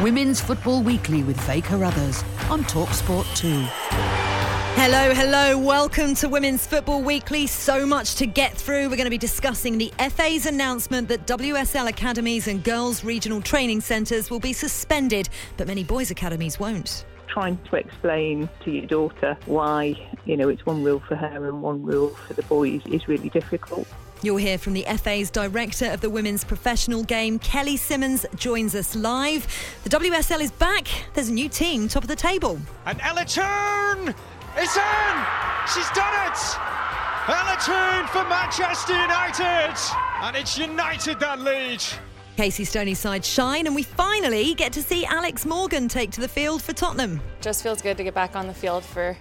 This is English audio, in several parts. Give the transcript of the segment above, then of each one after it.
Women's Football Weekly with Faye Carruthers on Talksport 2. Hello, hello. Welcome to Women's Football Weekly. So much to get through. We're going to be discussing the FA's announcement that WSL academies and girls' regional training centres will be suspended, but many boys' academies won't. trying to explain to your daughter why, you know, it's one rule for her and one rule for the boys is really difficult. You'll hear from the FA's director of the women's professional game, Kelly Simmons, joins us live. The WSL is back. There's a new team top of the table. And Ella Toone is in. She's done it. Ella Toone for Manchester United. And it's United that lead. Casey Stoney's side shine, and we finally get to see Alex Morgan take to the field for Tottenham. just feels good to get back on the field for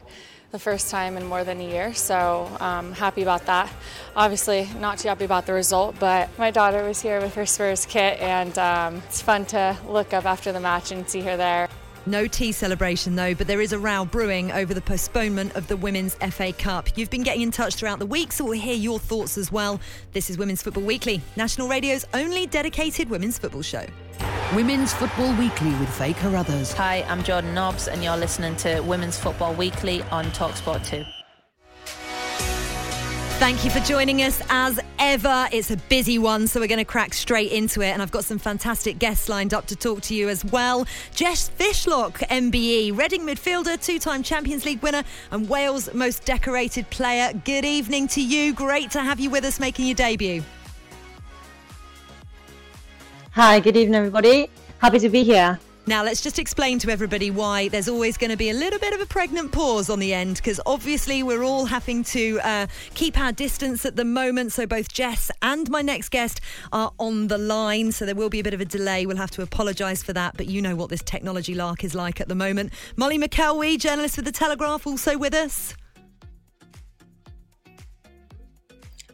the first time in more than a year. So um, happy about that. Obviously, not too happy about the result, but my daughter was here with her Spurs kit, and um, it's fun to look up after the match and see her there. No tea celebration though, but there is a row brewing over the postponement of the Women's FA Cup. You've been getting in touch throughout the week, so we'll hear your thoughts as well. This is Women's Football Weekly, National Radio's only dedicated women's football show. Women's Football Weekly with Faye Carruthers. Hi, I'm Jordan Nobbs, and you're listening to Women's Football Weekly on Talksport 2. Thank you for joining us as ever. It's a busy one, so we're going to crack straight into it. And I've got some fantastic guests lined up to talk to you as well. Jess Fishlock, MBE, Reading midfielder, two time Champions League winner, and Wales' most decorated player. Good evening to you. Great to have you with us making your debut. Hi, good evening, everybody. Happy to be here. Now, let's just explain to everybody why there's always going to be a little bit of a pregnant pause on the end, because obviously we're all having to uh, keep our distance at the moment. So both Jess and my next guest are on the line, so there will be a bit of a delay. We'll have to apologise for that, but you know what this technology lark is like at the moment. Molly McElwee, journalist for The Telegraph, also with us.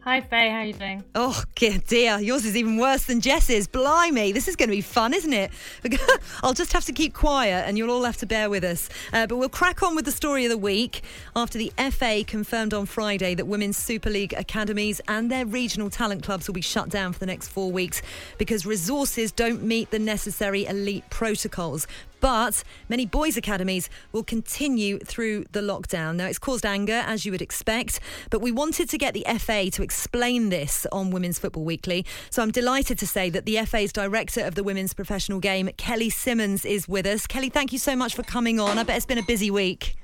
Hi Faye, how are you doing? Oh, dear. Yours is even worse than Jess's. Blimey. This is going to be fun, isn't it? I'll just have to keep quiet and you'll all have to bear with us. Uh, but we'll crack on with the story of the week after the FA confirmed on Friday that Women's Super League academies and their regional talent clubs will be shut down for the next four weeks because resources don't meet the necessary elite protocols. But many boys' academies will continue through the lockdown. Now, it's caused anger, as you would expect, but we wanted to get the FA to explain this on Women's Football Weekly. So I'm delighted to say that the FA's director of the women's professional game, Kelly Simmons, is with us. Kelly, thank you so much for coming on. I bet it's been a busy week.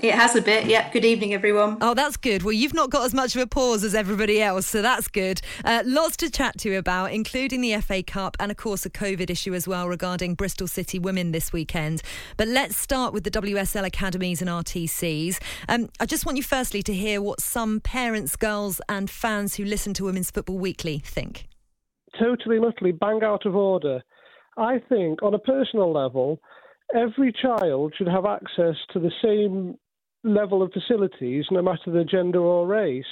It has a bit. Yeah. Good evening, everyone. Oh, that's good. Well, you've not got as much of a pause as everybody else, so that's good. Uh, lots to chat to you about, including the FA Cup and, of course, a COVID issue as well regarding Bristol City women this weekend. But let's start with the WSL academies and RTCs. Um, I just want you firstly to hear what some parents, girls, and fans who listen to Women's Football Weekly think. Totally and utterly bang out of order. I think, on a personal level, every child should have access to the same level of facilities, no matter their gender or race.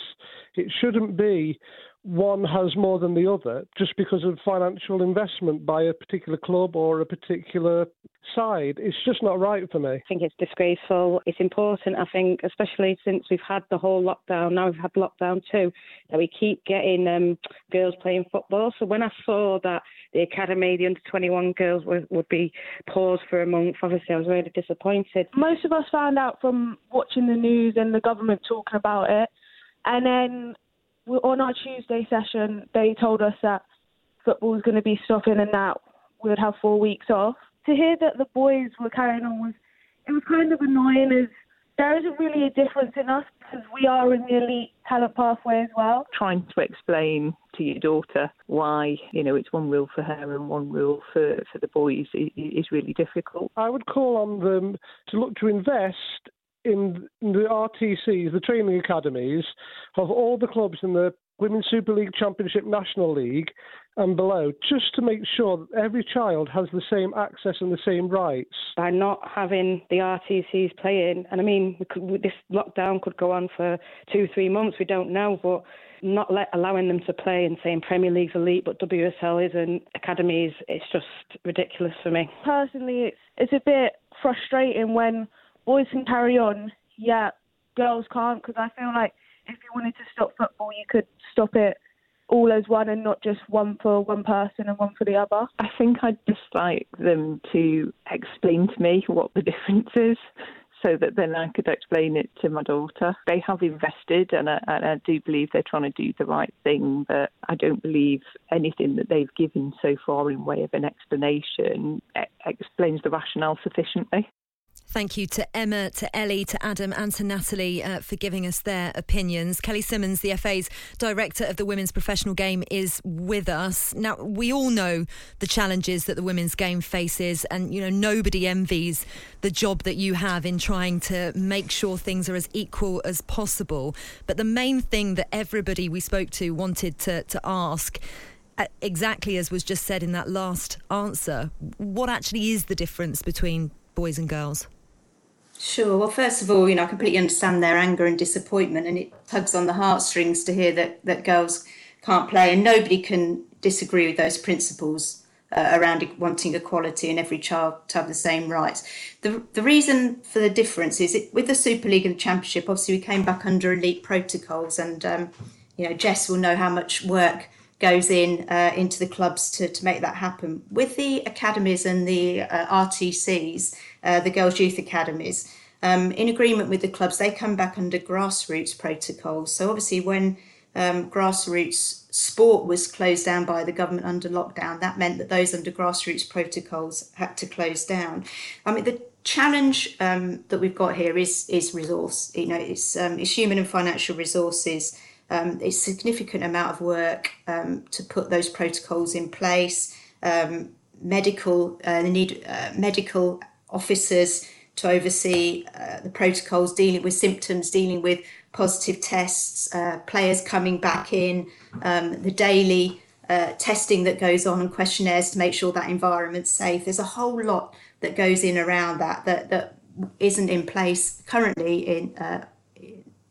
It shouldn't be one has more than the other just because of financial investment by a particular club or a particular side. It's just not right for me. I think it's disgraceful. It's important, I think, especially since we've had the whole lockdown. Now we've had lockdown too, that we keep getting um, girls playing football. So when I saw that the academy, the under 21 girls would, would be paused for a month, obviously I was really disappointed. Most of us found out from watching the news and the government talking about it. And then on our Tuesday session, they told us that football was going to be stopping and that we would have four weeks off. To hear that the boys were carrying on was it was kind of annoying as there isn't really a difference in us because we are in the elite talent pathway as well. Trying to explain to your daughter why, you know, it's one rule for her and one rule for, for the boys is, is really difficult. I would call on them to look to invest in the RTCs, the training academies of all the clubs in the Women's Super League, Championship, National League, and below, just to make sure that every child has the same access and the same rights. By not having the RTCs playing, and I mean, could, this lockdown could go on for two, three months, we don't know, but not let, allowing them to play and saying Premier League's elite, but WSL isn't, academies, it's just ridiculous for me. Personally, it's, it's a bit frustrating when boys can carry on, yeah, girls can't, because I feel like if you wanted to stop football, you could stop it all as one and not just one for one person and one for the other. I think I'd just like them to explain to me what the difference is. So that then I could explain it to my daughter. They have invested, and I, and I do believe they're trying to do the right thing. But I don't believe anything that they've given so far in way of an explanation explains the rationale sufficiently. Thank you to Emma, to Ellie, to Adam, and to Natalie uh, for giving us their opinions. Kelly Simmons, the FA's director of the women's professional game, is with us. Now, we all know the challenges that the women's game faces, and you know nobody envies the job that you have in trying to make sure things are as equal as possible. But the main thing that everybody we spoke to wanted to, to ask uh, exactly as was just said in that last answer, what actually is the difference between boys and girls? Sure. Well, first of all, you know, I completely understand their anger and disappointment, and it tugs on the heartstrings to hear that, that girls can't play, and nobody can disagree with those principles uh, around wanting equality and every child to have the same rights. The, the reason for the difference is it, with the Super League and the Championship, obviously we came back under elite protocols, and um, you know, Jess will know how much work goes in uh, into the clubs to, to make that happen. With the academies and the uh, RTCs, uh, the Girls Youth Academies, um, in agreement with the clubs, they come back under grassroots protocols. So obviously, when um, grassroots sport was closed down by the government under lockdown, that meant that those under grassroots protocols had to close down. I mean, the challenge um, that we've got here is is resource. You know, it's um, it's human and financial resources um, a significant amount of work um, to put those protocols in place. Um, medical, uh, they need uh, medical officers to oversee uh, the protocols dealing with symptoms, dealing with positive tests, uh, players coming back in, um, the daily uh, testing that goes on and questionnaires to make sure that environment's safe. There's a whole lot that goes in around that that, that isn't in place currently in uh,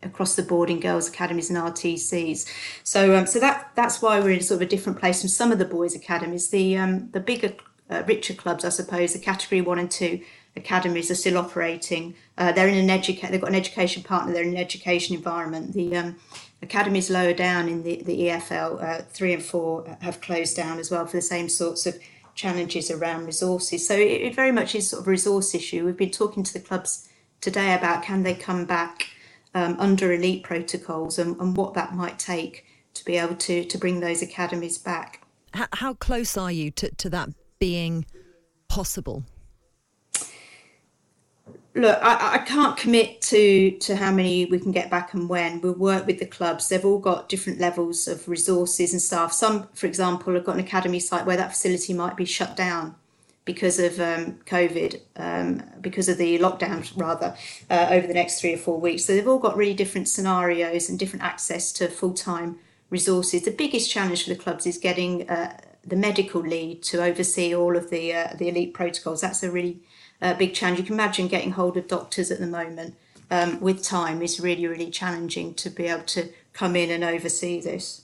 across the board in girls' academies and RTCs. So, um, so that that's why we're in sort of a different place from some of the boys' academies. The um, the bigger, uh, richer clubs, I suppose, the category one and two academies are still operating. Uh, they're in an educa- They've got an education partner. They're in an education environment. The um, academies lower down in the the EFL uh, three and four have closed down as well for the same sorts of challenges around resources. So it, it very much is sort of a resource issue. We've been talking to the clubs today about can they come back um, under elite protocols and, and what that might take to be able to, to bring those academies back. How, how close are you to, to that being possible? Look, I, I, can't commit to, to how many we can get back and when. We'll work with the clubs. They've all got different levels of resources and staff. Some, for example, have got an academy site where that facility might be shut down because of um, COVID, um, because of the lockdown, rather, uh, over the next three or four weeks. So they've all got really different scenarios and different access to full time resources. The biggest challenge for the clubs is getting uh, the medical lead to oversee all of the uh, the elite protocols. That's a really uh, big challenge. You can imagine getting hold of doctors at the moment um, with time is really, really challenging to be able to come in and oversee this.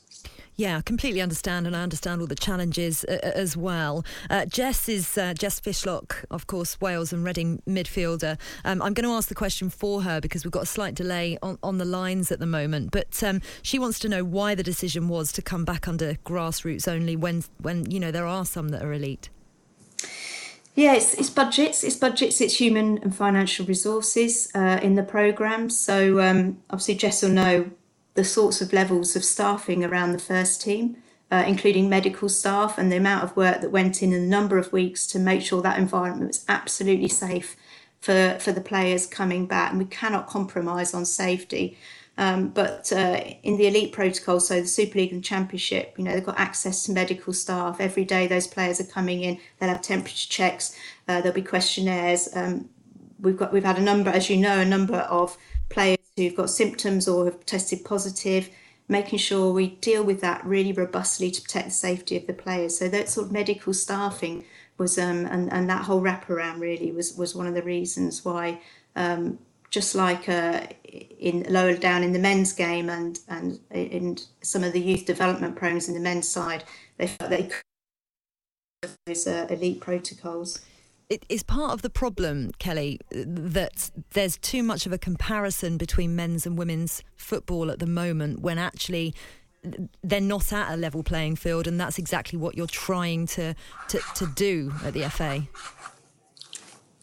Yeah, I completely understand, and I understand all the challenges uh, uh, as well. Uh, Jess is uh, Jess Fishlock, of course, Wales and Reading midfielder. Um, I'm going to ask the question for her because we've got a slight delay on, on the lines at the moment. But um, she wants to know why the decision was to come back under grassroots only when when you know there are some that are elite. Yeah, it's, it's budgets, it's budgets, it's human and financial resources uh, in the programme. So um, obviously, Jess will know the sorts of levels of staffing around the first team, uh, including medical staff, and the amount of work that went in a number of weeks to make sure that environment was absolutely safe for, for the players coming back. And we cannot compromise on safety. Um, but uh, in the elite protocol, so the Super League and Championship, you know, they've got access to medical staff every day. Those players are coming in. They'll have temperature checks. Uh, there'll be questionnaires. Um, we've got we've had a number, as you know, a number of players who've got symptoms or have tested positive, making sure we deal with that really robustly to protect the safety of the players. So that sort of medical staffing was, um, and, and that whole wraparound really was, was one of the reasons why, um, just like uh, in lower down in the men's game and, and in some of the youth development programs in the men's side, they felt they could those uh, elite protocols it is part of the problem, Kelly, that there's too much of a comparison between men's and women's football at the moment when actually they're not at a level playing field, and that's exactly what you're trying to, to, to do at the FA.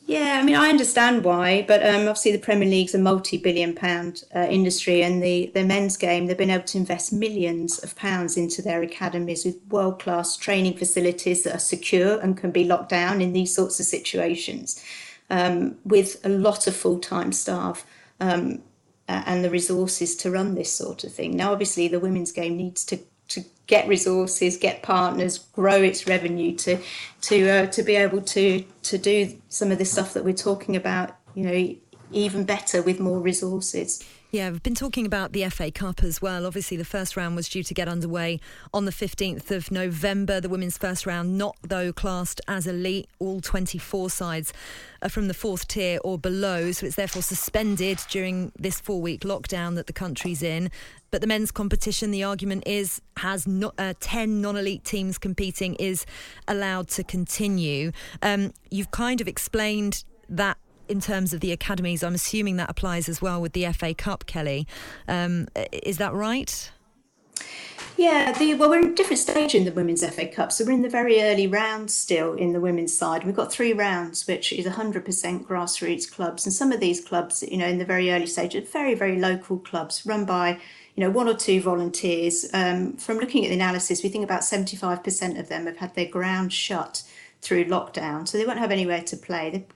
Yeah, I mean, I understand why, but um, obviously the Premier League's a multi-billion pound uh, industry, and the, the men's game they've been able to invest millions of pounds into their academies with world-class training facilities that are secure and can be locked down in these sorts of situations, um, with a lot of full-time staff um, and the resources to run this sort of thing. Now, obviously, the women's game needs to get resources, get partners, grow its revenue to to uh, to be able to to do some of the stuff that we're talking about. You know, even better with more resources. Yeah, we've been talking about the FA Cup as well. Obviously, the first round was due to get underway on the 15th of November. The women's first round, not though classed as elite. All 24 sides are from the fourth tier or below, so it's therefore suspended during this four week lockdown that the country's in. But the men's competition, the argument is, has uh, 10 non elite teams competing, is allowed to continue. Um, you've kind of explained that in terms of the academies. I'm assuming that applies as well with the FA Cup, Kelly. Um, is that right? Yeah, the, well, we're in a different stage in the Women's FA Cup. So we're in the very early rounds still in the women's side. We've got three rounds, which is 100% grassroots clubs. And some of these clubs, you know, in the very early stage, are very, very local clubs run by, you know, one or two volunteers. Um, from looking at the analysis, we think about 75% of them have had their ground shut through lockdown. So they won't have anywhere to play. They're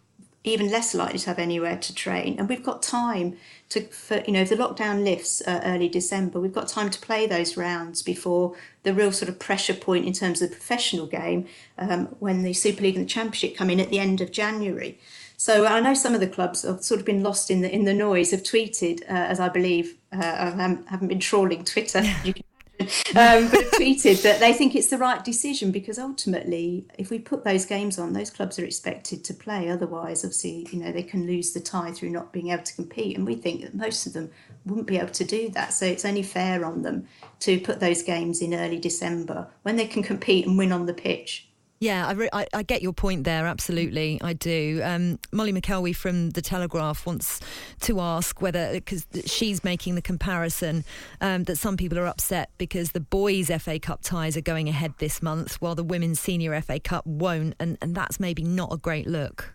even less likely to have anywhere to train. And we've got time to, for, you know, if the lockdown lifts uh, early December, we've got time to play those rounds before the real sort of pressure point in terms of the professional game um, when the Super League and the Championship come in at the end of January. So I know some of the clubs have sort of been lost in the in the noise. Have tweeted, uh, as I believe, uh, I haven't been trawling Twitter. You can um, but tweeted that they think it's the right decision because ultimately, if we put those games on, those clubs are expected to play. Otherwise, obviously, you know, they can lose the tie through not being able to compete. And we think that most of them wouldn't be able to do that. So it's only fair on them to put those games in early December when they can compete and win on the pitch. Yeah, I, re- I, I, get your point there. Absolutely, I do. Um, Molly McElwee from the Telegraph wants to ask whether because she's making the comparison um, that some people are upset because the boys' FA Cup ties are going ahead this month while the women's senior FA Cup won't, and, and that's maybe not a great look.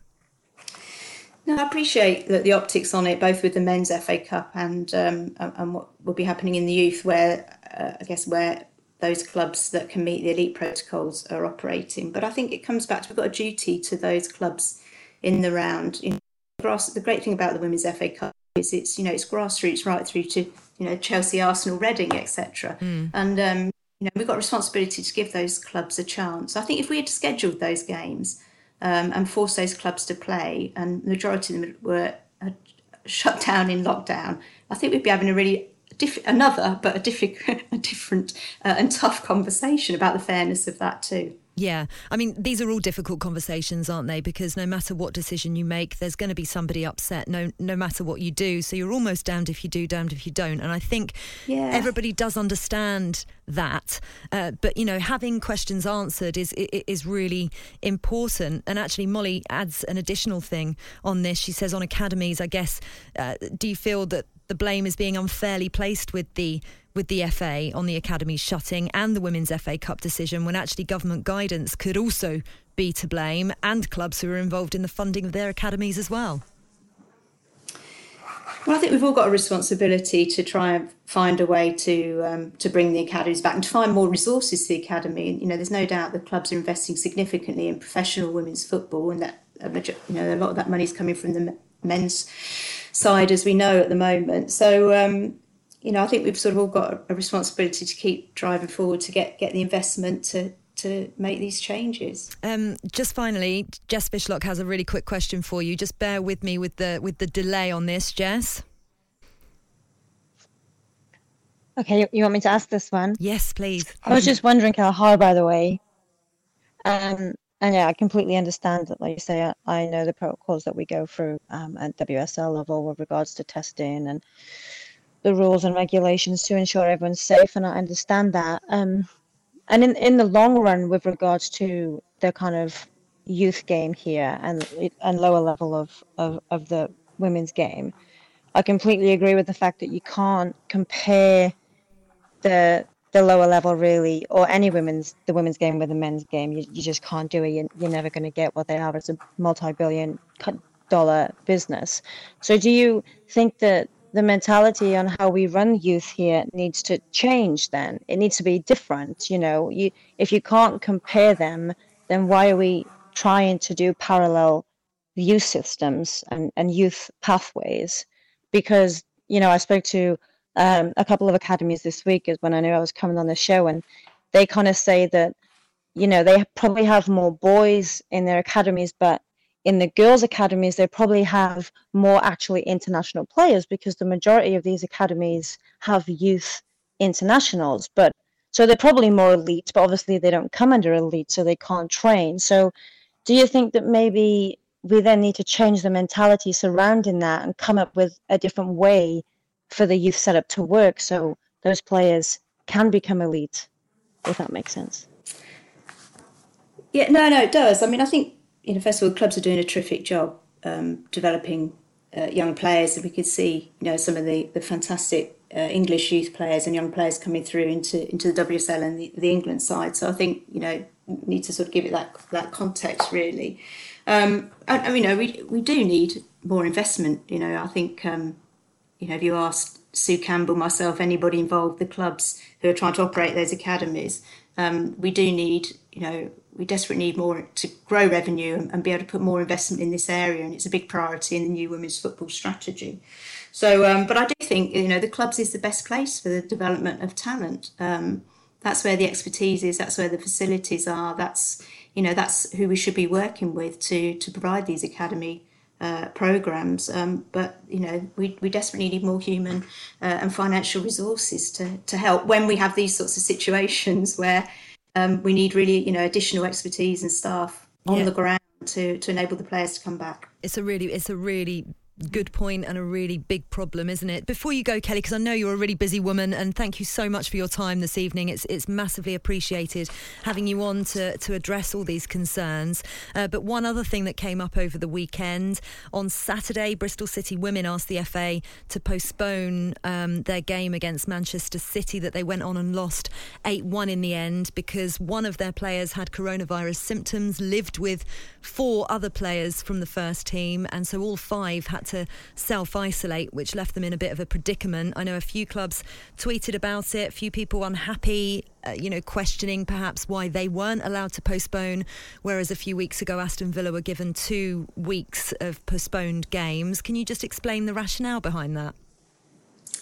No, I appreciate the, the optics on it, both with the men's FA Cup and um, and what will be happening in the youth, where uh, I guess where those clubs that can meet the elite protocols are operating. But I think it comes back to we've got a duty to those clubs in the round. You know, grass, the great thing about the Women's FA Cup is it's you know it's grassroots right through to you know Chelsea, Arsenal, Reading, etc. Mm. And um, you know we've got a responsibility to give those clubs a chance. I think if we had scheduled those games um, and forced those clubs to play, and the majority of them were uh, shut down in lockdown, I think we'd be having a really diff- another, but a, diffi- a different uh, and tough conversation about the fairness of that too. Yeah, I mean, these are all difficult conversations, aren't they? Because no matter what decision you make, there's going to be somebody upset. No, no matter what you do, so you're almost damned if you do, damned if you don't. And I think Yeah. everybody does understand that, uh, but you know, having questions answered is is really important. And actually, Molly adds an additional thing on this. She says, on academies, I guess, uh, do you feel that the blame is being unfairly placed with the with the FA on the academies shutting and the Women's FA Cup decision when actually government guidance could also be to blame and clubs who are involved in the funding of their academies as well. Well, I think we've all got a responsibility to try and find a way to um, to bring the academies back and to find more resources to the academy. You know, there's no doubt the clubs are investing significantly in professional women's football, and that you know a lot of that money is coming from the men's side, as we know at the moment. So. Um, you know, I think we've sort of all got a responsibility to keep driving forward to get, get the investment to, to make these changes. Um, just finally, Jess Fishlock has a really quick question for you. Just bear with me with the with the delay on this, Jess. Okay, you- you want me to ask this one? Yes, please. I was just wondering, Cal, hi, by the way. Um, and yeah, I completely understand that, like you say, I, I know the protocols that we go through um, at WSL level with regards to testing and the rules and regulations to ensure everyone's safe, and I understand that. Um, and in in the long run, with regards to the kind of youth game here and and lower level of, of, of the women's game, I completely agree with the fact that you can't compare the the lower level really or any women's the women's game with the men's game you, you just can't do it. You're, you're never going to get what they have as a multi-billion dollar business. So do you think that the mentality on how we run youth here needs to change then? It needs to be different you know? You if you can't compare them then why are we trying to do parallel youth systems and, and youth pathways? Because you know i spoke to um, a couple of academies this week is when I knew I was coming on the show, and they kind of say that you know they probably have more boys in their academies, but in the girls' academies they probably have more actually international players because the majority of these academies have youth internationals, but so they're probably more elite, but obviously they don't come under elite, so they can't train. So, do you think that maybe we then need to change the mentality surrounding that and come up with a different way? For the youth setup to work so those players can become elite, if that makes sense. Yeah, no, no, it does. I mean, I think you know, first of all, clubs are doing a terrific job um, developing uh, young players. And we could see, you know, some of the the fantastic uh, English youth players and young players coming through into into the WSL and the, the England side. So I think you know need to sort of give it that that context really. Um, and, and, you know, we we do need more investment. You know, I think um, you know if you asked Sue Campbell, myself, anybody involved, the clubs who are trying to operate those academies, um, we do need, you know, we desperately need more to grow revenue and, and, be able to put more investment in this area, and it's a big priority in the new women's football strategy. So, um, but I do think, you know, the clubs is the best place for the development of talent. Um, that's where the expertise is. That's where the facilities are. That's, you know, that's who we should be working with to to provide these academy uh, programs. Um, but you know, we, we desperately need more human uh, and financial resources to to help when we have these sorts of situations where um, we need really you know additional expertise and staff on Yeah. the ground to to enable the players to come back. It's a really, it's a really good point and a really big problem, isn't it? Before you go, Kelly, because I know you're a really busy woman, and thank you so much for your time this evening. It's it's massively appreciated having you on to to address all these concerns. Uh, but one other thing that came up over the weekend on Saturday, Bristol City women asked the FA to postpone um, their game against Manchester City that they went on and lost eight one in the end because one of their players had coronavirus symptoms, lived with four other players from the first team, and so all five had to self isolate, which left them in a bit of a predicament. I know a few clubs tweeted about it, a few people unhappy, uh, you know, questioning perhaps why they weren't allowed to postpone, whereas a few weeks ago Aston Villa were given two weeks of postponed games. Can you just explain the rationale behind that?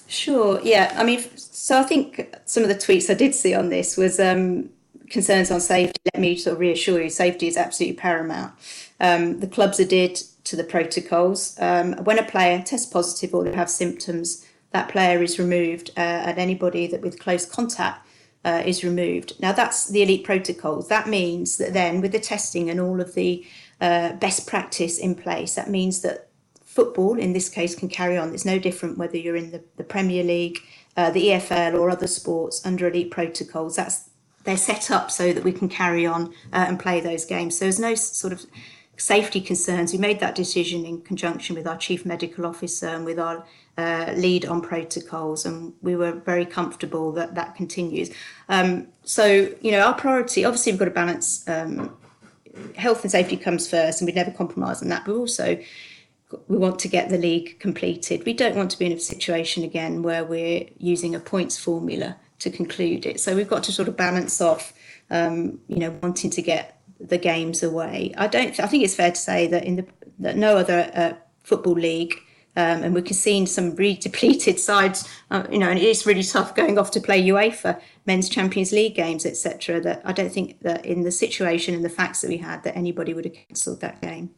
Sure. Yeah. I mean, so I think some of the tweets I did see on this was um, concerns on safety. Let me sort of reassure you, safety is absolutely paramount. Um, the clubs adhered to the protocols. Um, when a player tests positive or they have symptoms, that player is removed, uh, and anybody that with close contact uh, is removed. Now, that's the elite protocols. That means that then, with the testing and all of the uh, best practice in place, that means that football, in this case, can carry on. It's no different whether you're in the, the Premier League, uh, the EFL, or other sports under elite protocols. That's they're set up so that we can carry on uh, and play those games. So there's no sort of safety concerns. We made that decision in conjunction with our chief medical officer and with our uh, lead on protocols, and we were very comfortable that that continues. Um, so, you know, our priority obviously we've got to balance um, health and safety comes first, and we'd never compromise on that, but also we want to get the league completed. We don't want to be in a situation again where we're using a points formula to conclude it. So we've got to sort of balance off, um, you know, wanting to get the games away. I don't. I think it's fair to say that in the that no other uh, football league. Um, and we're seeing some really depleted sides, uh, you know, and it is really tough going off to play UEFA men's Champions League games, etc. That I don't think that in the situation and the facts that we had, that anybody would have cancelled that game.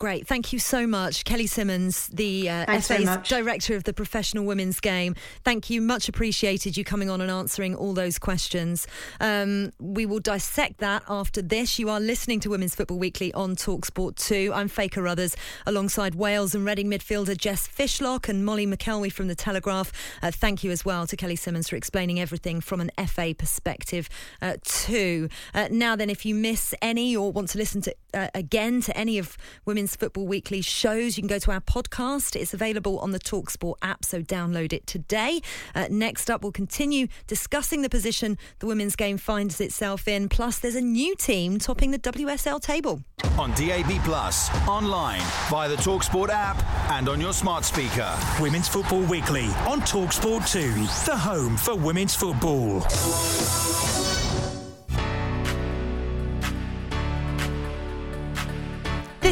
Great. Thank you so much. Kelly Simmons, the uh, FA's director of the professional women's game. Thank you. Much appreciated you coming on and answering all those questions. Um, we will dissect that after this. You are listening to Women's Football Weekly on Talksport 2. I'm Faye Carruthers alongside Wales and Reading midfielder Jess Fishlock and Molly McElwee from The Telegraph. Uh, thank you as well to Kelly Simmons for explaining everything from an FA perspective uh, too. Uh, now then, if you miss any or want to listen to uh, again to any of Women's Women's Football Weekly shows. You can go to our podcast. It's available on the Talksport app, so download it today. Uh, next up, we'll continue discussing the position the women's game finds itself in. Plus, there's a new team topping the WSL table. On DAB Plus, online, via the Talksport app, and on your smart speaker. Women's Football Weekly on Talksport 2, the home for women's football.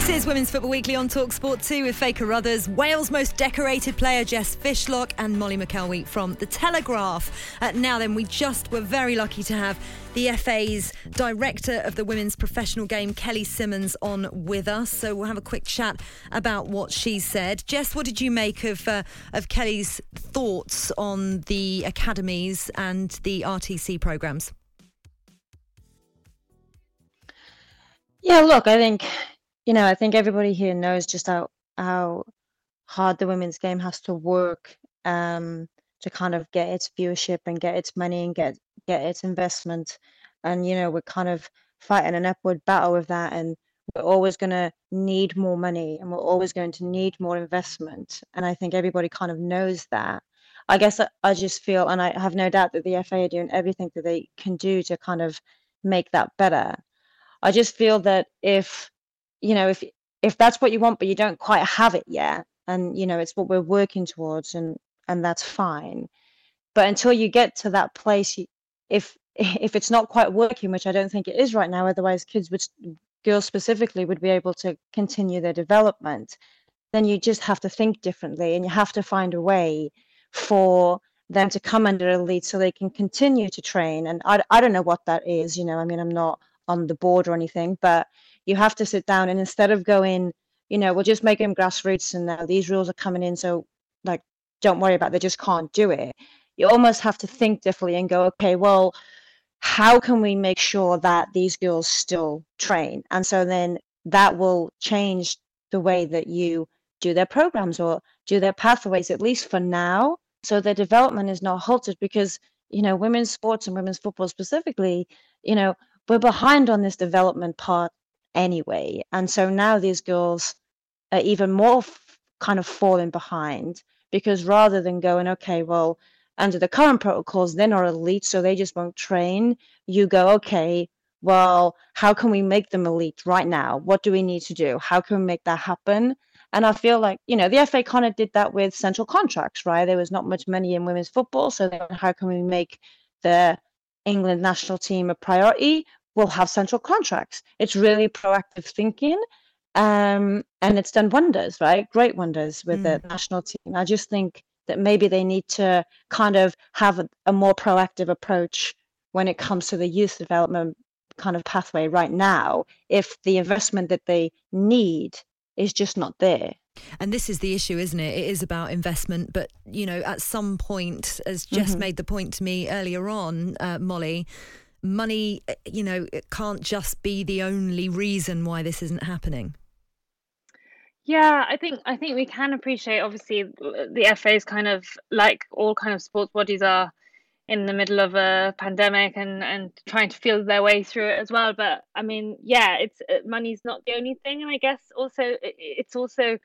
This is Women's Football Weekly on Talksport 2 with Faye Carruthers, Wales' most decorated player Jess Fishlock, and Molly McElwee from The Telegraph. Uh, now then, we just were very lucky to have the FA's director of the women's professional game, Kelly Simmons, on with us. So we'll have a quick chat about what she said. Jess, what did you make of uh, of Kelly's thoughts on the academies and the RTC programs? Yeah, look, I think you know, I think everybody here knows just how how hard the women's game has to work um, to kind of get its viewership and get its money and get get its investment. And you know, we're kind of fighting an upward battle with that, and we're always going to need more money, and we're always going to need more investment. And I think everybody kind of knows that. I guess I, I just feel, and I have no doubt that the FA are doing everything that they can do to kind of make that better. I just feel that if you know if if that's what you want but you don't quite have it yet and you know it's what we're working towards and and that's fine. But until you get to that place if if it's not quite working which i don't think it is right now otherwise kids would girls specifically would be able to continue their development then you just have to think differently and you have to find a way for them to come under a lead so they can continue to train and I, I don't know what that is you know i mean i'm not on the board or anything but you have to sit down and instead of going, you know, we'll just make them grassroots and now these rules are coming in, so like don't worry about it, they just can't do it. You almost have to think differently and go, okay, well, how can we make sure that these girls still train? And so then that will change the way that you do their programs or do their pathways, at least for now, so their development is not halted because, you know, women's sports and women's football specifically, you know, we're behind on this development part anyway. And so now these girls are even more f- kind of falling behind because rather than going, okay, well, under the current protocols, they're not elite, so they just won't train. You go, okay, well, how can we make them elite right now? What do we need to do? How can we make that happen? And I feel like, you know, the FA kind of did that with central contracts, right? There was not much money in women's football. So how can we make the England national team a priority? Will have central contracts. It's really proactive thinking. Um, and it's done wonders, right? Great wonders with mm. the national team. I just think that maybe they need to kind of have a, a more proactive approach when it comes to the youth development kind of pathway right now if the investment that they need is just not there. And this is the issue, isn't it? It is about investment, but you know, at some point, as Jess Mhm. made the point to me earlier on, uh, Molly, money, uh, you know, it can't just be the only reason why this isn't happening. Yeah, I think I think we can appreciate obviously the FA is kind of like all kind of sports bodies are in the middle of a pandemic and and trying to feel their way through it as well. But I mean, yeah, it's uh, money's not the only thing, and I guess also it's also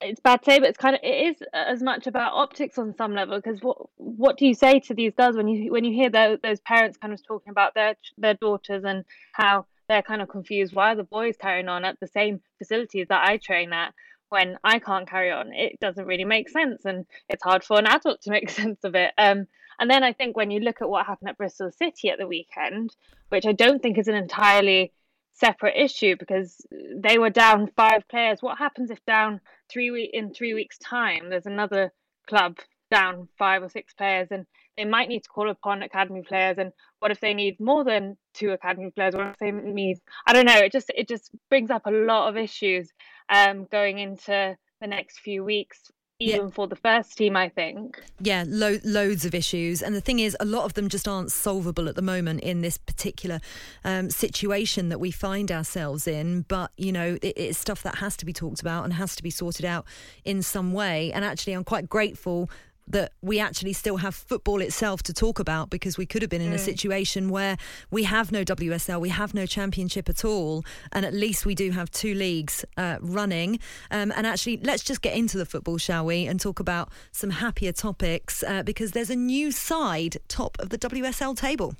it's bad to say, but it's kind of it is as much about optics on some level because what what do you say to these girls when you when you hear those, those parents kind of talking about their their daughters and how they're kind of confused why are the boys carrying on at the same facilities that I train at when I can't carry on? It doesn't really make sense and it's hard for an adult to make sense of it um and then I think when you look at what happened at Bristol City at the weekend which I don't think is an entirely separate issue because they were down five players. What happens if down three week in three weeks' time there's another club down five or six players and they might need to call upon academy players? And what if they need more than two academy players? What if they need I don't know it just it just brings up a lot of issues um going into the next few weeks even for the first team I think Yeah, lo- loads of issues. And the thing is, a lot of them just aren't solvable at the moment in this particular um, situation that we find ourselves in. But, you know, it, it's stuff that has to be talked about and has to be sorted out in some way. And actually, I'm quite grateful that we actually still have football itself to talk about because we could have been in a Mm. situation where we have no WSL, we have no championship at all, and at least we do have two leagues uh, running. Um, and actually, let's just get into the football, shall we, and talk about some happier topics uh, because there's a new side top of the WSL table.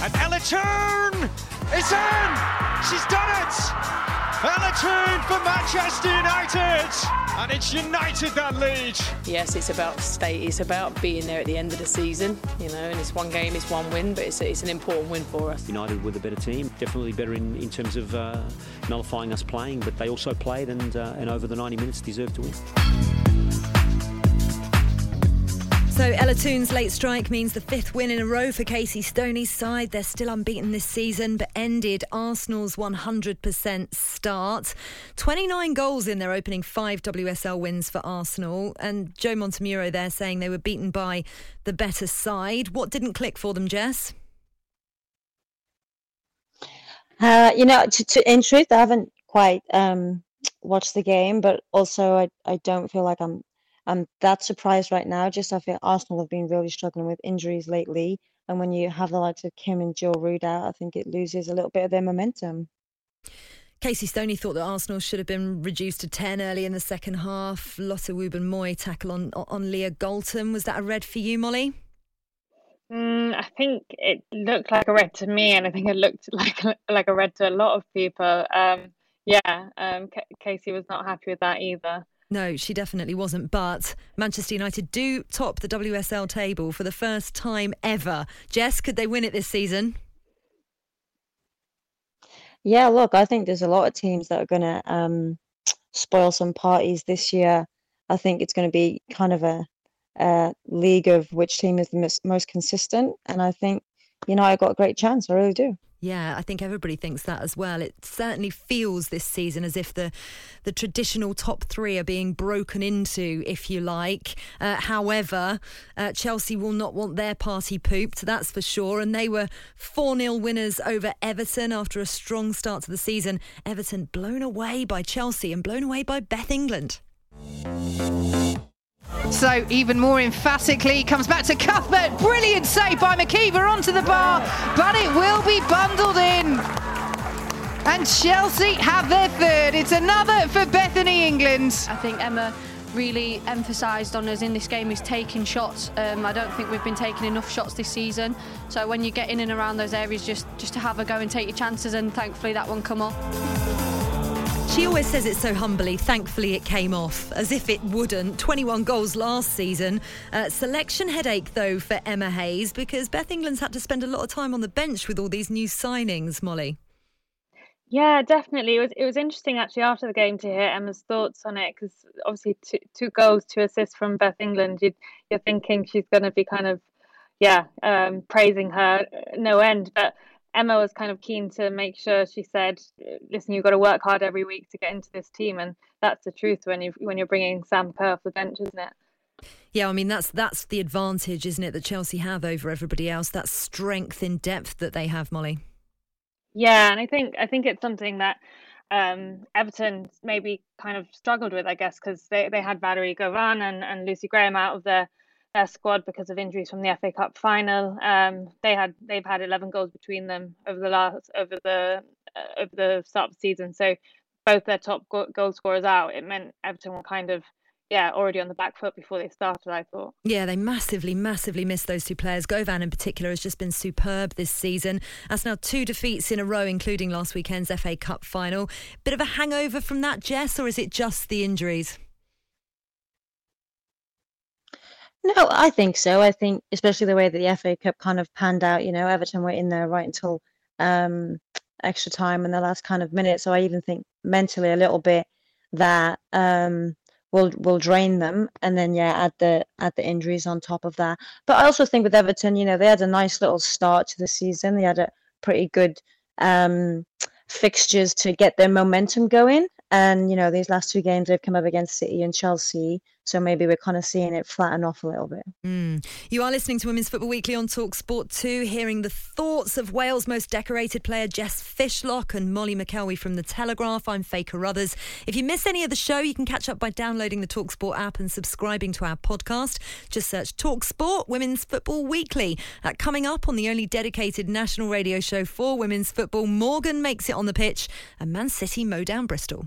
And Ella Toone is in! She's done it! Ella Toone for Manchester United! And it's United that lead. Yes, it's about state. It's about being there at the end of the season, you know. And it's one game, it's one win, but it's, it's an important win for us. United with a better team, definitely better in, in terms of uh, nullifying us playing, but they also played and, uh, and over the 90 minutes deserved to win. So Ella Toone's late strike means the fifth win in a row for Casey Stoney's side. They're still unbeaten this season, but ended Arsenal's 100% start. 29 goals in their opening five WSL wins for Arsenal. And Joe Montemurro there saying they were beaten by the better side. What didn't click for them, Jess? Uh, you know, to, to, in truth, I haven't quite um, watched the game, but also I, I don't feel like I'm I'm that surprised right now. Just I feel Arsenal have been really struggling with injuries lately, and when you have the likes of Kim and Jill Roord out, I think it loses a little bit of their momentum. Casey Stoney thought that Arsenal should have been reduced to 10 early in the second half. Lotte Wubben-Moy tackle on, on Leah Galton. Was that a red for you, Molly? Mm, I think it looked like a red to me, and I think it looked like a, like a red to a lot of people. Um, yeah, um, K- Casey was not happy with that either. No, she definitely wasn't. But Manchester United do top the WSL table for the first time ever. Jess, could they win it this season? Yeah, look, I think there's a lot of teams that are going to um, spoil some parties this year. I think it's going to be kind of a, a league of which team is the most, consistent. And I think United got a great chance. I really do. Yeah, I think everybody thinks that as well. It certainly feels this season as if the the traditional top three are being broken into, if you like. Uh, however, uh, Chelsea will not want their party pooped, that's for sure. And they were 4 0 winners over Everton after a strong start to the season. Everton blown away by Chelsea and blown away by Beth England. So even more emphatically comes back to Cuthbert. Brilliant save by MacIver onto the bar, but it will be bundled in. And Chelsea have their third. It's another for Bethany England. I think Emma really emphasised on us in this game is taking shots. Um, I don't think we've been taking enough shots this season. So when you get in and around those areas, just just to have a go and take your chances, and thankfully that one come off. She always says it so humbly. Thankfully, it came off, as if it wouldn't. 21 goals last season. Uh, selection headache, though, for Emma Hayes, because Beth England's had to spend a lot of time on the bench with all these new signings, Molly. Yeah, definitely. It was it was interesting actually after the game to hear Emma's thoughts on it because obviously two, two goals, two assists from Beth England. You, you're thinking she's going to be kind of, yeah, um, praising her no end. But Emma was kind of keen to make sure she said, "Listen, you've got to work hard every week to get into this team," and that's the truth when you when you're bringing Sam Kerr off the bench, isn't it? Yeah, I mean that's that's the advantage, isn't it, that Chelsea have over everybody else? That strength in depth that they have, Molly. Yeah, and I think I think it's something that um, Everton maybe kind of struggled with, I guess, because they, they had Valérie Gauvin and, and Lucy Graham out of their, their squad because of injuries from the FA Cup final. Um, they had they've had 11 goals between them over the last over the uh, over the start of the season. So both their top go- goal scorers out, it meant Everton were kind of yeah, already on the back foot before they started, I thought. Yeah, they massively, massively missed those two players. Gauvin, in particular, has just been superb this season. That's now two defeats in a row, including last weekend's FA Cup final. Bit of a hangover from that, Jess, or is it just the injuries? No, I think so. I think, especially the way that the FA Cup kind of panned out, you know, Everton were in there right until um, extra time in the last kind of minute. So I even think mentally a little bit that um, will will drain them and then yeah add the add the injuries on top of that but i also think with everton you know they had a nice little start to the season they had a pretty good um fixtures to get their momentum going and you know these last two games they've come up against city and chelsea so maybe we're kind of seeing it flatten off a little bit. Mm. You are listening to Women's Football Weekly on Talk Sport 2, hearing the thoughts of Wales' most decorated player Jess Fishlock and Molly McElwee from The Telegraph. I'm Faye Carruthers. If you miss any of the show, you can catch up by downloading the Talk Sport app and subscribing to our podcast. Just search Talk Sport Women's Football Weekly. Uh, coming up on the only dedicated national radio show for women's football, Morgan makes it on the pitch and Man City mow down Bristol.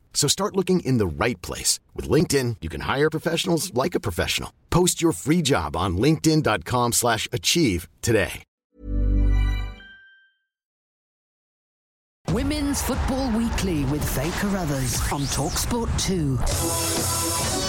So start looking in the right place. With LinkedIn, you can hire professionals like a professional. Post your free job on linkedin.com slash achieve today. Women's Football Weekly with Faye Carruthers on TalkSport 2.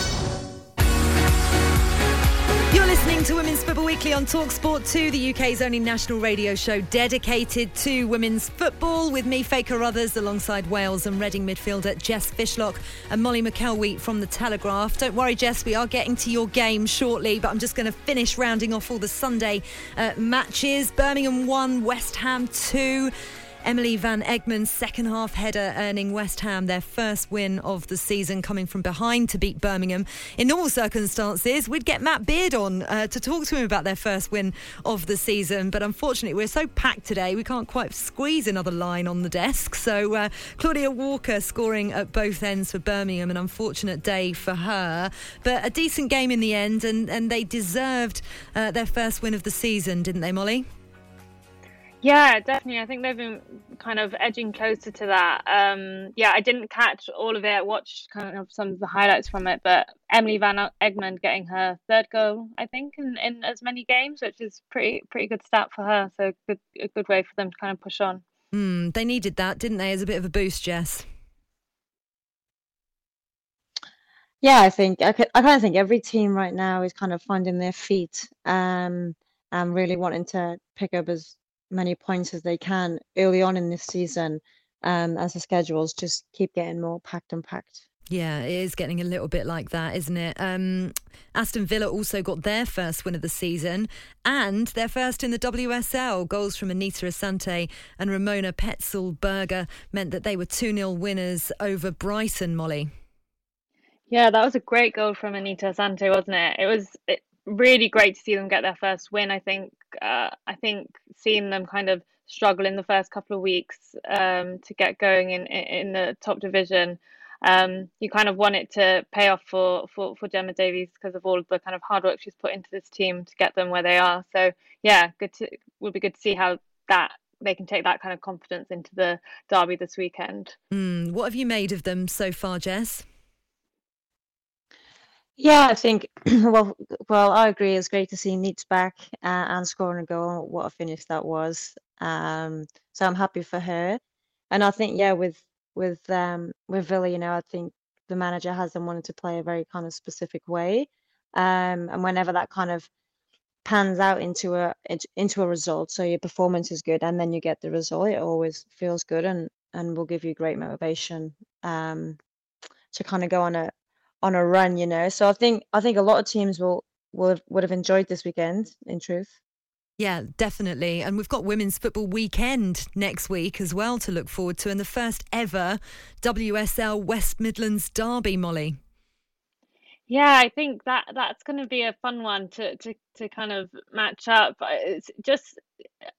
You're listening to Women's Football Weekly on Talksport 2, the UK's only national radio show dedicated to women's football, with me, Faye Carruthers, alongside Wales and Reading midfielder Jess Fishlock and Molly McElwee from The Telegraph. Don't worry, Jess, we are getting to your game shortly, but I'm just going to finish rounding off all the Sunday uh, matches. Birmingham 1, West Ham 2. Emily Van Egmond's second half header earning West Ham their first win of the season, coming from behind to beat Birmingham. In normal circumstances, we'd get Matt Beard on uh, to talk to him about their first win of the season, but unfortunately, we're so packed today, we can't quite squeeze another line on the desk. So, uh, Claudia Walker scoring at both ends for Birmingham, an unfortunate day for her, but a decent game in the end, and, and they deserved uh, their first win of the season, didn't they, Molly? Yeah, definitely. I think they've been kind of edging closer to that. Um, yeah, I didn't catch all of it. I watched kind of some of the highlights from it, but Emily Van Egmond getting her third goal, I think, in, in as many games, which is pretty pretty good stat for her. So good a good way for them to kind of push on. Mm, they needed that, didn't they, as a bit of a boost, Jess? Yeah, I think I, could, I kind of think every team right now is kind of finding their feet um, and really wanting to pick up as many points as they can early on in this season um, as the schedules just keep getting more packed and packed. Yeah, it is getting a little bit like that, isn't it? Um, Aston Villa also got their first win of the season and their first in the WSL. Goals from Anita Asante and Ramona Petzelberger meant that they were 2 0 winners over Brighton, Molly. Yeah, that was a great goal from Anita Asante, wasn't it? It was it, really great to see them get their first win. I think uh, I think seeing them kind of struggle in the first couple of weeks um, to get going in in the top division um, you kind of want it to pay off for, for, for Gemma Davies because of all of the kind of hard work she's put into this team to get them where they are. So yeah, good to would be good to see how that they can take that kind of confidence into the derby this weekend. Mm, what have you made of them so far, Jess? Yeah, I think well, well, I agree. It's great to see Neats back uh, and scoring a goal. What a finish that was! Um, so I'm happy for her, and I think yeah, with with um with Villa, you know, I think the manager has them wanted to play a very kind of specific way. Um, and whenever that kind of pans out into a into a result, so your performance is good, and then you get the result, it always feels good and and will give you great motivation um, to kind of go on a on a run, you know. So I think I think a lot of teams will would would have enjoyed this weekend. In truth. Yeah, definitely. And we've got Women's Football Weekend next week as well to look forward to, and the first ever WSL West Midlands Derby, Molly. Yeah, I think that that's going to be a fun one to, to, to kind of match up. It's just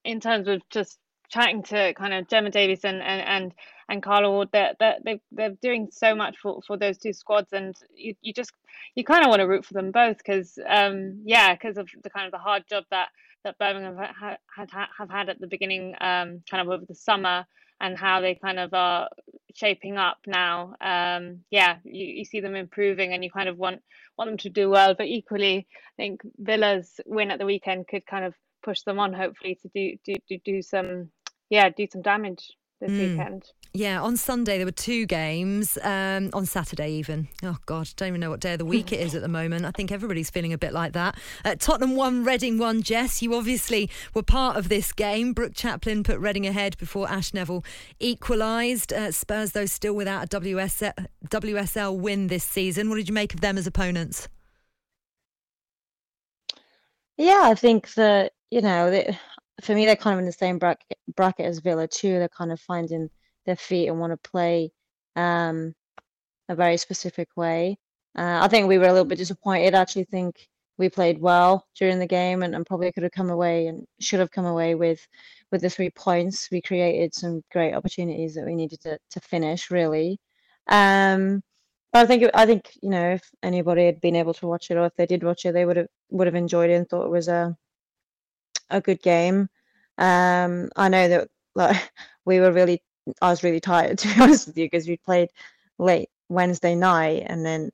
in terms of just chatting to kind of Gemma Davies and, and, and, and Carla Ward, they're, they're, they're doing so much for, for those two squads. And you, you just, you kind of want to root for them both because, um, yeah, because of the kind of the hard job that that Birmingham have had, have had at the beginning, um, kind of over the summer, and how they kind of are shaping up now. Um, yeah, you, you see them improving, and you kind of want want them to do well. But equally, I think Villa's win at the weekend could kind of push them on, hopefully, to do do do, do some yeah do some damage this mm. weekend. Yeah, on Sunday there were two games. Um, on Saturday even. Oh God, don't even know what day of the week it is at the moment. I think everybody's feeling a bit like that. Uh, Tottenham won, Reading won. Jess, you obviously were part of this game. Brooke Chaplen put Reading ahead before Ash Neville equalised. Uh, Spurs though still without a WSL, WSL win this season. What did you make of them as opponents? Yeah, I think that you know that for me they're kind of in the same bracket, bracket as Villa too. They're kind of finding their feet and want to play um, a very specific way. Uh, I think we were a little bit disappointed. I actually think we played well during the game and, and probably could have come away and should have come away with with the three points. We created some great opportunities that we needed to, to finish really. Um, I think I think you know if anybody had been able to watch it or if they did watch it, they would have would have enjoyed it and thought it was a a good game. Um, I know that like we were really I was really tired to be honest with you because we played late Wednesday night and then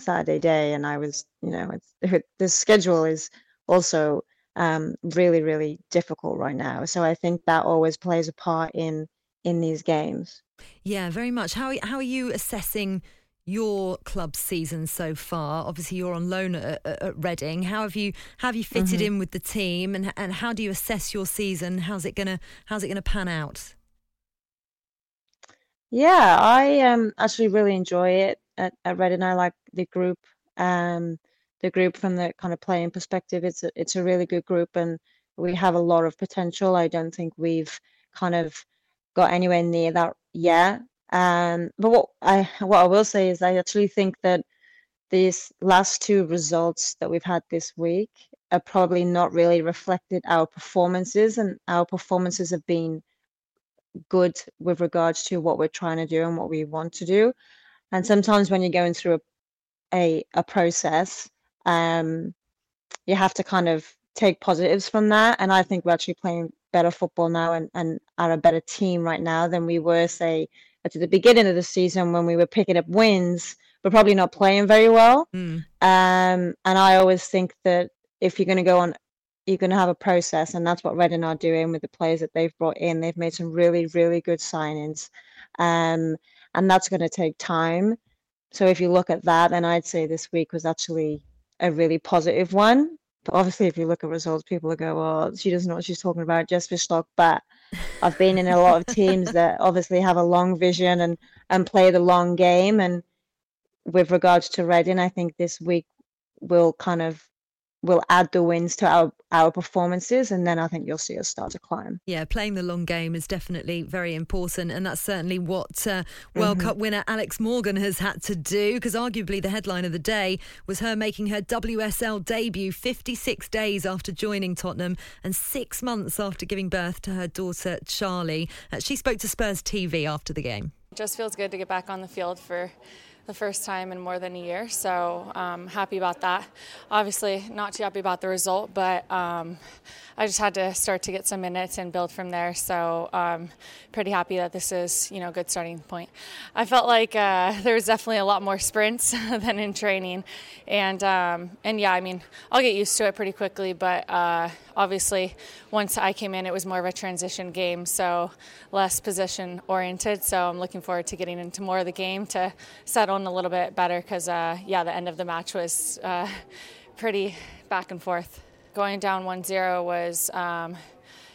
Saturday day, and I was, you know, the schedule is also um, really, really difficult right now. So I think that always plays a part in in these games. Yeah, very much. How how are you assessing? Your club season so far? Obviously, you're on loan at, at Reading. How have you how have you fitted mm-hmm. in with the team, and and how do you assess your season? How's it gonna how's it gonna pan out? Yeah, I um actually really enjoy it at, at Reading. I like the group, um, the group from the kind of playing perspective. It's a, it's a really good group, and we have a lot of potential. I don't think we've kind of got anywhere near that yet. Um, but what I what I will say is I actually think that these last two results that we've had this week are probably not really reflected our performances, and our performances have been good with regards to what we're trying to do and what we want to do. And sometimes when you're going through a a, a process, um, you have to kind of take positives from that. And I think we're actually playing better football now and, and are a better team right now than we were, say, at the beginning of the season when we were picking up wins, but probably not playing very well. Mm. Um, and I always think that if you're going to go on you're going to have a process, and that's what Reading are doing with the players that they've brought in. They've made some really, really good signings, um, and that's going to take time. So if you look at that, then I'd say this week was actually a really positive one. But obviously, if you look at results, people will go, "Well, she doesn't know what she's talking about." Jess Fishlock, but I've been in a lot of teams that obviously have a long vision and and play the long game, and with regards to Reading, I think this week will kind of will add the wins to our our performances, and then I think you'll see us start to climb. Yeah, playing the long game is definitely very important, and that's certainly what uh, World Mhm. Cup winner Alex Morgan has had to do. Because arguably the headline of the day was her making her WSL debut 56 days after joining Tottenham and six months after giving birth to her daughter Charlie. Uh, she spoke to Spurs TV after the game. It just feels good to get back on the field for the first time in more than a year. So um, happy about that. Obviously, not too happy about the result, but um, I just had to start to get some minutes and build from there. So um, pretty happy that this is you know a good starting point. I felt like uh, there was definitely a lot more sprints than in training, and um, and yeah, I mean I'll get used to it pretty quickly. But uh, obviously, once I came in, it was more of a transition game, so less position oriented. So I'm looking forward to getting into more of the game to settle in a little bit better because uh, yeah, the end of the match was uh, pretty back and forth. Going down 1-0 was. Um,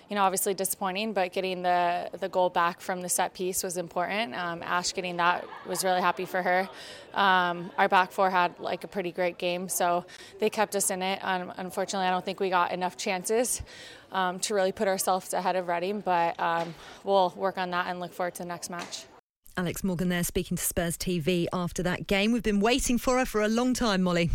you know, obviously disappointing, but getting the the goal back from the set piece was important. Um, Ash getting that was really happy for her. Um, our back four had like a pretty great game, so they kept us in it. Um, unfortunately, I don't think we got enough chances um, to really put ourselves ahead of Reading, but um, we'll work on that and look forward to the next match. Alex Morgan there speaking to Spurs TV after that game. We've been waiting for her for a long time, Molly.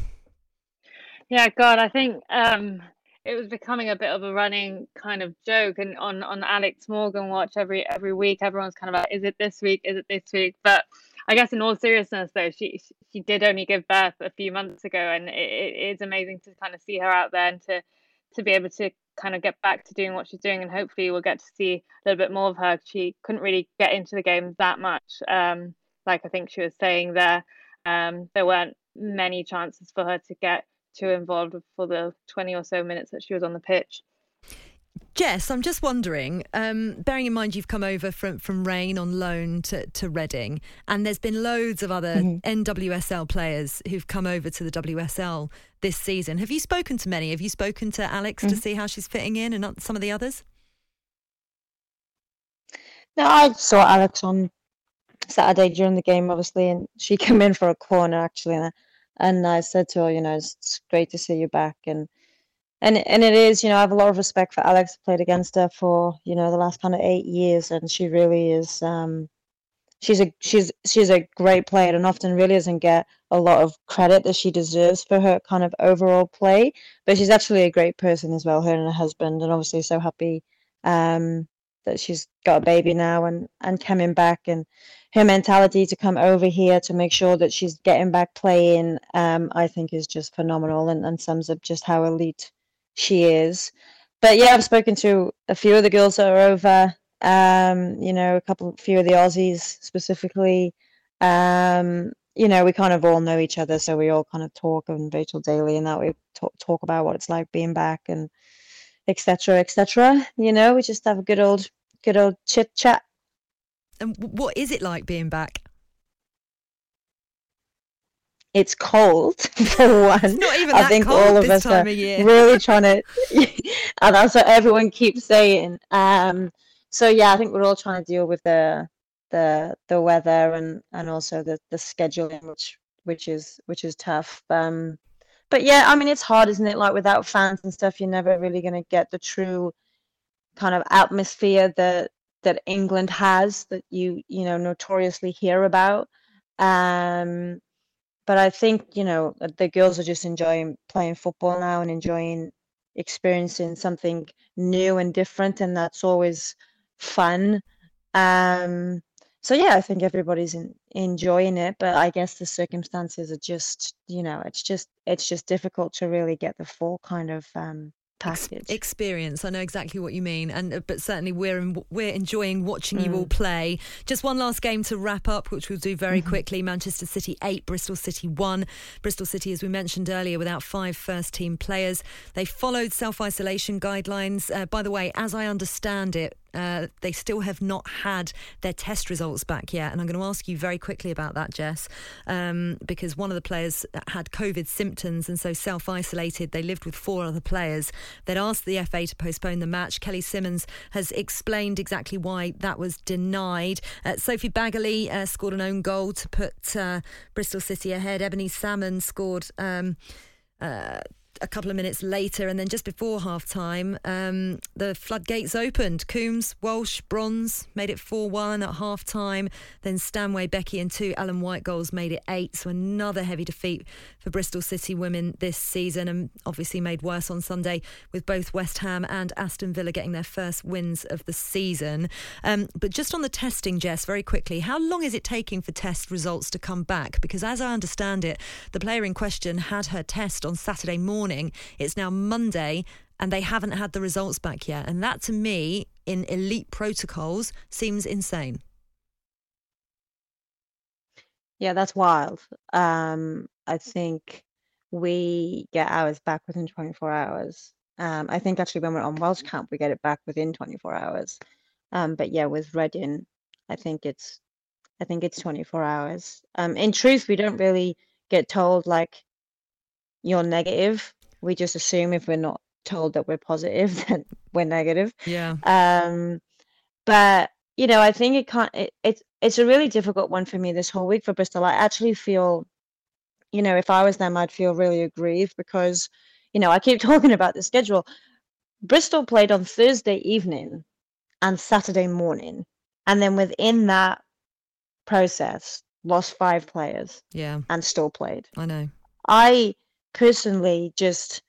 Yeah, God, I think um, it was becoming a bit of a running kind of joke, and on on Alex Morgan watch every every week, everyone's kind of like, "Is it this week? Is it this week?" But I guess in all seriousness, though, she she did only give birth a few months ago, and it, it is amazing to kind of see her out there and to to be able to kind of get back to doing what she's doing, and hopefully we'll get to see a little bit more of her. She couldn't really get into the game that much, um, like I think she was saying there. Um, there weren't many chances for her to get too involved for the 20 or so minutes that she was on the pitch. Jess, I'm just wondering, um, bearing in mind you've come over from, from Reign on loan to, to Reading, and there's been loads of other NWSL players who've come over to the WSL this season. Have you spoken to many? Have you spoken to Alex to see how she's fitting in and some of the others? No, I saw Alex on Saturday during the game, obviously, and she came in for a corner actually, and I, and I said to her, you know, it's, it's great to see you back, and and and it is, you know, I have a lot of respect for Alex. I Played against her for you know the last kind of eight years, and she really is. Um, she's a she's she's a great player, and often really doesn't get a lot of credit that she deserves for her kind of overall play. But she's actually a great person as well. Her and her husband, and obviously so happy um, that she's got a baby now and and coming back and her mentality to come over here to make sure that she's getting back playing um i think is just phenomenal and, and sums up just how elite she is. But yeah i've spoken to a few of the girls that are over um you know a couple few of the aussies specifically. Um you know we kind of all know each other so we all kind of talk and Rachel Daly and that we talk, talk about what it's like being back and etc etc you know we just have a good old good old chit chat And what is it like being back? it's cold for one. not even I think all of us are really trying to, and that's what everyone keeps saying. Um, so yeah, I think we're all trying to deal with the the the weather and and also the the scheduling, which which is which is tough. Um, but yeah, I mean it's hard, isn't it? Like without fans and stuff, you're never really gonna get the true kind of atmosphere that that England has that you you know notoriously hear about. Um, but I think you know the girls are just enjoying playing football now and enjoying experiencing something new and different, and that's always fun. Um, so yeah, I think everybody's in, enjoying it, but I guess the circumstances are just you know it's just it's just difficult to really get the full kind of um, package. experience. I know exactly what you mean, and uh, but certainly we're we're enjoying watching you all Mm. play. Just one last game to wrap up, which we'll do very Mm-hmm. quickly. Manchester City eight, Bristol City one. Bristol City, as we mentioned earlier, without five first team players. They followed self isolation guidelines. Uh, by the way, as I understand it, Uh, they still have not had their test results back yet. And I'm going to ask you very quickly about that, Jess, um, because one of the players had COVID symptoms and so self isolated. They lived with four other players. They'd asked the FA to postpone the match. Kelly Simmons has explained exactly why that was denied. Uh, Sophie Baggaley uh, scored an own goal to put uh, Bristol City ahead. Ebony Salmon scored. Um, uh, a couple of minutes later, and then just before half time, um, the floodgates opened. Coombs, Walsh, Bronze made it 4 1 at half time. Then Stanway, Beckie, and two Ellen White goals made it 8. So another heavy defeat for Bristol City women this season, and obviously made worse on Sunday with both West Ham and Aston Villa getting their first wins of the season. Um, but just on the testing, Jess, very quickly, how long is it taking for test results to come back? Because as I understand it, the player in question had her test on Saturday morning. It's now Monday and they haven't had the results back yet. And that to me, in elite protocols, seems insane. Yeah, that's wild. Um, I think we get ours back within 24 hours. Um, I think actually when we're on Welsh camp, we get it back within 24 hours. Um, but yeah, with Reading, I think it's I think it's 24 hours. Um, in truth, we don't really get told like you're negative. We just assume if we're not told that we're positive, then we're negative. Yeah. Um, but you know, I think it can't. It, it's it's a really difficult one for me this whole week for Bristol. I actually feel, you know, if I was them, I'd feel really aggrieved because, you know, I keep talking about the schedule. Bristol played on Thursday evening and Saturday morning, and then within that process, lost five players. Yeah. And still played. I know. I personally just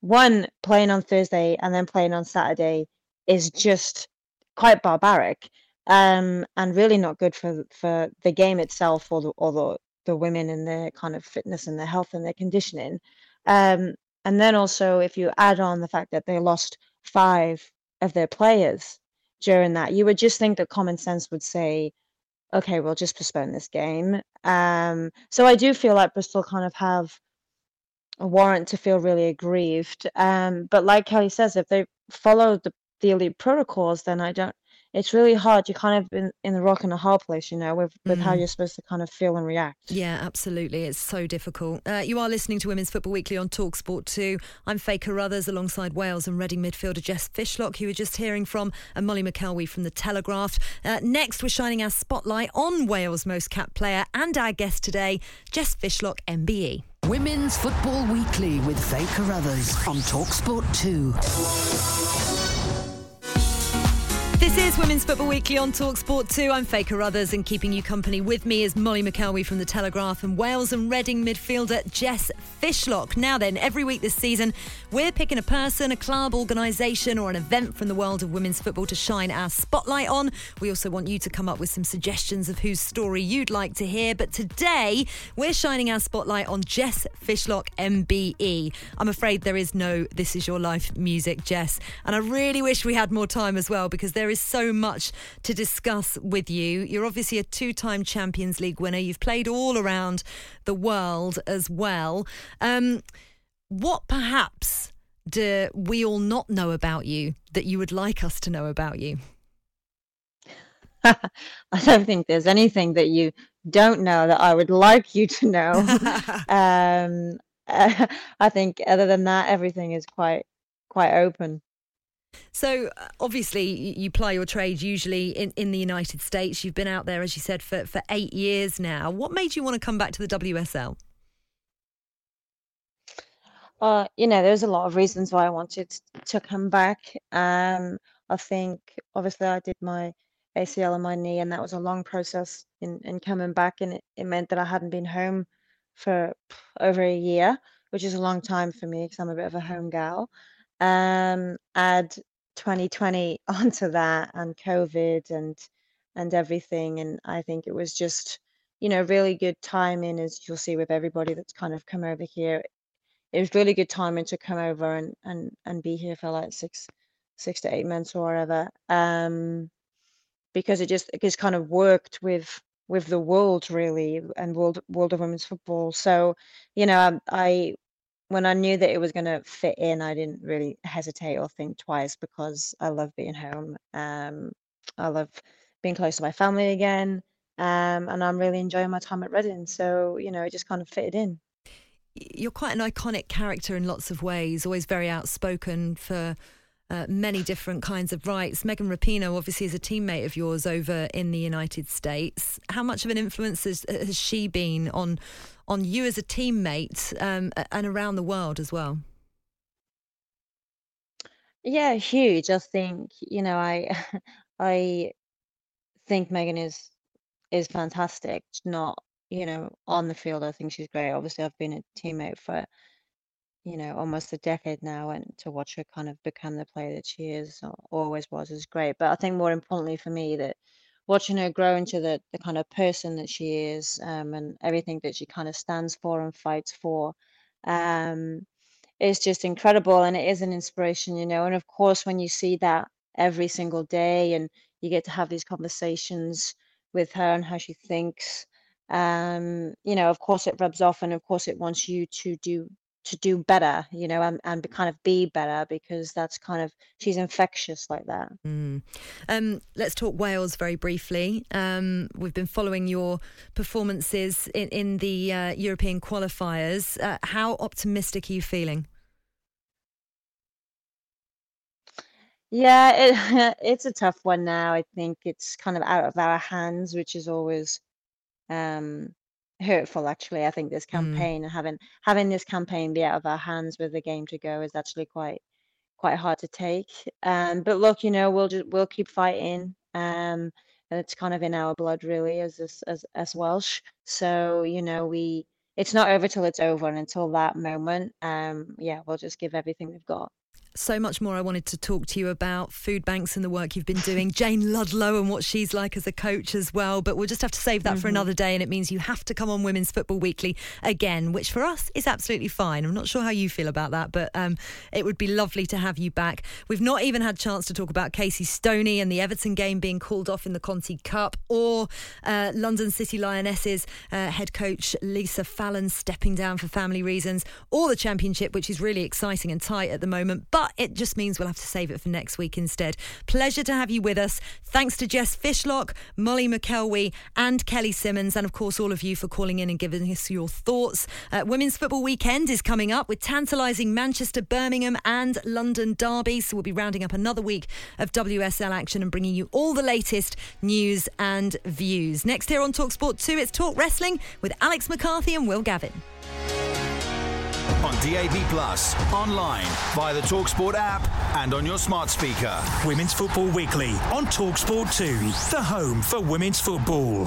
one playing on Thursday and then playing on Saturday is just quite barbaric um, and really not good for for the game itself or the or the, the women and their kind of fitness and their health and their conditioning. Um, and then also if you add on the fact that they lost five of their players during that, you would just think that common sense would say, okay, we'll just postpone this game. Um, so I do feel like Bristol kind of have warrant to feel really aggrieved. Um, but like Kelly says, if they follow the, the elite protocols, then I don't. It's really hard. You're kind of in, in the rock and a hard place, you know, with, with how Mm. you're supposed to kind of feel and react. Yeah, absolutely. It's so difficult. Uh, you are listening to Women's Football Weekly on Talksport 2. I'm Faye Carruthers alongside Wales and Reading midfielder Jess Fishlock, who we're just hearing from, and Molly McElwee from The Telegraph. Uh, next, we're shining our spotlight on Wales' most capped player and our guest today, Jess Fishlock. MBE. Women's Football Weekly with Faye Carruthers on Talksport 2. This is Women's Football Weekly on Talksport 2. I'm Faye Carruthers, and keeping you company with me is Molly McElwee from The Telegraph and Wales and Reading midfielder Jess Fishlock. Now then, every week this season, we're picking a person, a club, organisation, or an event from the world of women's football to shine our spotlight on. We also want you to come up with some suggestions of whose story you'd like to hear. But today, we're shining our spotlight on Jess Fishlock MBE. I'm afraid there is no This Is Your Life music, Jess. And I really wish we had more time as well because there is so much to discuss with you. You're obviously a two time Champions League winner. You've played all around the world as well. Um, what perhaps do we all not know about you that you would like us to know about you? I don't think there's anything that you don't know that I would like you to know. um, I think other than that, everything is quite quite open. So uh, obviously you ply your trade usually in, in the United States. You've been out there, as you said, for, for eight years now. What made you want to come back to the WSL? Uh, you know, there's a lot of reasons why I wanted to come back. Um, I think obviously I did my ACL on my knee, and that was a long process in, in coming back, and it, it meant that I hadn't been home for over a year, which is a long time for me because I'm a bit of a home gal. Um, add 2020 onto that, and COVID, and and everything, and I think it was just, you know, really good timing, as you'll see with everybody that's kind of come over here. It was really good timing to come over and and and be here for like six six to eight months or whatever um because it just it just kind of worked with with the world really and world world of women's football. So you know i when I knew that it was going to fit in, I didn't really hesitate or think twice because I love being home. Um, I love being close to my family again. Um, and I'm really enjoying my time at Reading. So, you know, it just kind of fitted in. You're quite an iconic character in lots of ways, always very outspoken for uh, many different kinds of rights. Megan Rapinoe obviously is a teammate of yours over in the United States. How much of an influence has, has she been on on you as a teammate um, and around the world as well? Yeah, huge. I think you know, I I think Megan is is fantastic. Not you know on the field. I think she's great. Obviously, I've been a teammate for you know, almost a decade now, and to watch her kind of become the player that she is, or always was, is great. But I think more importantly for me, that watching her grow into the, the kind of person that she is, um, and everything that she kind of stands for and fights for, um, is just incredible, and it is an inspiration, you know. And of course, when you see that every single day, and you get to have these conversations with her and how she thinks, um, you know, of course it rubs off, and of course it wants you to do to do better, you know, and, and kind of be better because that's kind of she's infectious like that. Mm. Um, let's talk Wales very briefly. Um, we've been following your performances in, in the uh, European qualifiers. Uh, how optimistic are you feeling? Yeah, it, it's a tough one now. I think it's kind of out of our hands, which is always um, hurtful actually i think this Mm. campaign and having having this campaign be out of our hands with the game to go is actually quite quite hard to take. Um but look you know we'll just we'll keep fighting um and it's kind of in our blood really as as as, as welsh. So you know we it's not over till it's over and until that moment um yeah we'll just give everything we've got So much more I wanted to talk to you about food banks and the work you've been doing, Jayne Ludlow and what she's like as a coach as well. But we'll just have to save that for Mhm. another day. And it means you have to come on Women's Football Weekly again, which for us is absolutely fine. I'm not sure how you feel about that, but um, it would be lovely to have you back. We've not even had chance to talk about Casey Stoney and the Everton game being called off in the Conti Cup or uh, London City Lionesses uh, head coach Lisa Fallon stepping down for family reasons or the Championship, which is really exciting and tight at the moment. But it just means we'll have to save it for next week instead. Pleasure to have you with us. Thanks to Jess Fishlock, Molly McElwee, and Kelly Simmons, and of course, all of you for calling in and giving us your thoughts. Uh, Women's Football Weekend is coming up with tantalising Manchester, Birmingham, and London derby. So we'll be rounding up another week of WSL action and bringing you all the latest news and views. Next here on Talksport 2, it's Talk Wrestling with Alex McCarthy and Will Gavin. On DAB Plus, online, via the Talksport app, and on your smart speaker. Women's Football Weekly on Talksport 2, the home for women's football.